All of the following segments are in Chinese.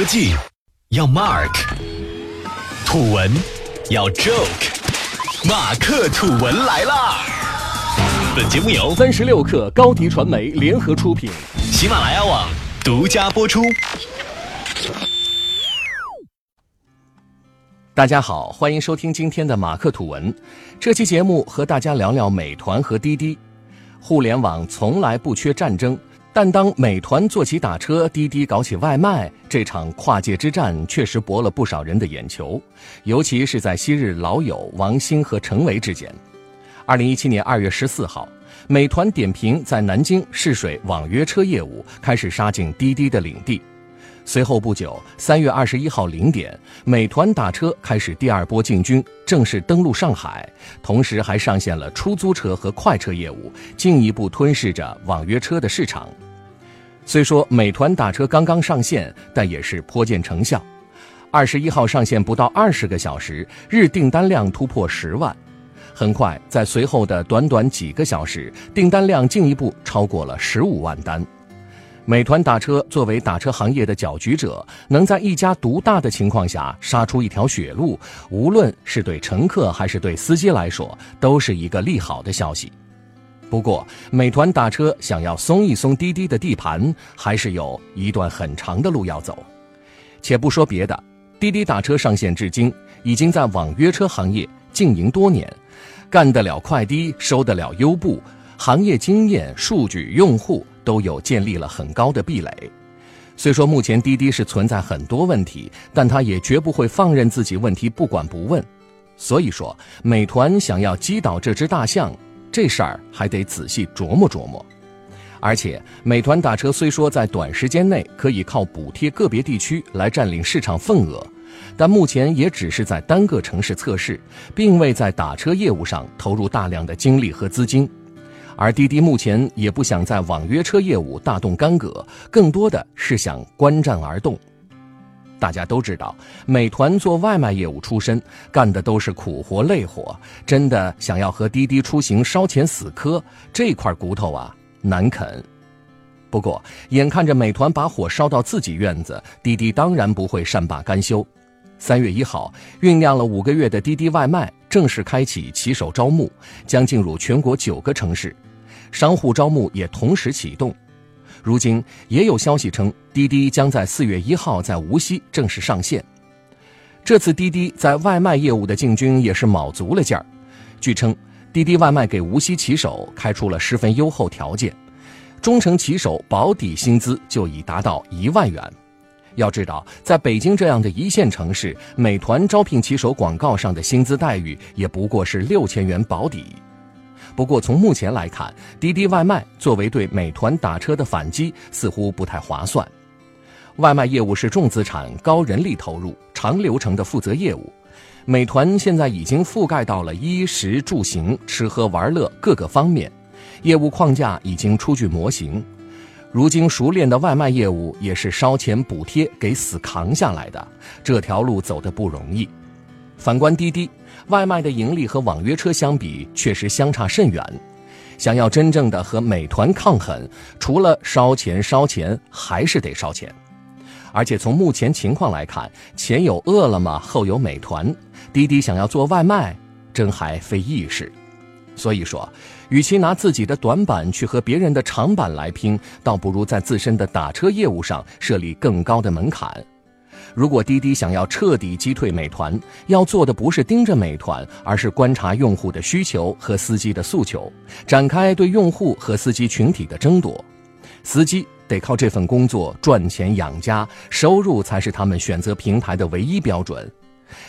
科技要 Mark，土文要 Joke，马克土文来啦！本节目由三十六克高迪传媒联合出品，喜马拉雅网独家播出。大家好，欢迎收听今天的马克土文。这期节目和大家聊聊美团和滴滴。互联网从来不缺战争。但当美团坐起打车，滴滴搞起外卖，这场跨界之战确实博了不少人的眼球，尤其是在昔日老友王兴和陈维之间。二零一七年二月十四号，美团点评在南京试水网约车业务，开始杀进滴滴的领地。随后不久，三月二十一号零点，美团打车开始第二波进军，正式登陆上海，同时还上线了出租车和快车业务，进一步吞噬着网约车的市场。虽说美团打车刚刚上线，但也是颇见成效。二十一号上线不到二十个小时，日订单量突破十万，很快在随后的短短几个小时，订单量进一步超过了十五万单。美团打车作为打车行业的搅局者，能在一家独大的情况下杀出一条血路，无论是对乘客还是对司机来说，都是一个利好的消息。不过，美团打车想要松一松滴滴的地盘，还是有一段很长的路要走。且不说别的，滴滴打车上线至今，已经在网约车行业经营多年，干得了快滴，收得了优步，行业经验、数据、用户。都有建立了很高的壁垒。虽说目前滴滴是存在很多问题，但他也绝不会放任自己问题不管不问。所以说，美团想要击倒这只大象，这事儿还得仔细琢磨琢磨。而且，美团打车虽说在短时间内可以靠补贴个别地区来占领市场份额，但目前也只是在单个城市测试，并未在打车业务上投入大量的精力和资金。而滴滴目前也不想在网约车业务大动干戈，更多的是想观战而动。大家都知道，美团做外卖业务出身，干的都是苦活累活，真的想要和滴滴出行烧钱死磕，这块骨头啊难啃。不过，眼看着美团把火烧到自己院子，滴滴当然不会善罢甘休。三月一号，酝酿了五个月的滴滴外卖正式开启骑手招募，将进入全国九个城市。商户招募也同时启动，如今也有消息称，滴滴将在四月一号在无锡正式上线。这次滴滴在外卖业务的进军也是卯足了劲儿。据称，滴滴外卖给无锡骑手开出了十分优厚条件，中层骑手保底薪资就已达到一万元。要知道，在北京这样的一线城市，美团招聘骑手广告上的薪资待遇也不过是六千元保底。不过，从目前来看，滴滴外卖作为对美团打车的反击，似乎不太划算。外卖业务是重资产、高人力投入、长流程的负责业务，美团现在已经覆盖到了衣食住行、吃喝玩乐各个方面，业务框架已经初具模型。如今熟练的外卖业务也是烧钱补贴给死扛下来的，这条路走得不容易。反观滴滴。外卖的盈利和网约车相比，确实相差甚远。想要真正的和美团抗衡，除了烧钱烧钱，还是得烧钱。而且从目前情况来看，前有饿了么，后有美团，滴滴想要做外卖，真还非易事。所以说，与其拿自己的短板去和别人的长板来拼，倒不如在自身的打车业务上设立更高的门槛。如果滴滴想要彻底击退美团，要做的不是盯着美团，而是观察用户的需求和司机的诉求，展开对用户和司机群体的争夺。司机得靠这份工作赚钱养家，收入才是他们选择平台的唯一标准。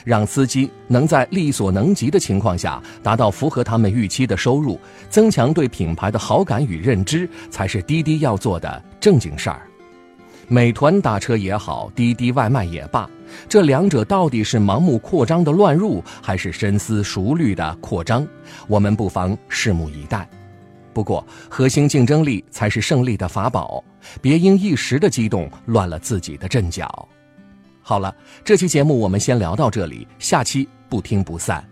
让司机能在力所能及的情况下达到符合他们预期的收入，增强对品牌的好感与认知，才是滴滴要做的正经事儿。美团打车也好，滴滴外卖也罢，这两者到底是盲目扩张的乱入，还是深思熟虑的扩张？我们不妨拭目以待。不过，核心竞争力才是胜利的法宝，别因一时的激动乱了自己的阵脚。好了，这期节目我们先聊到这里，下期不听不散。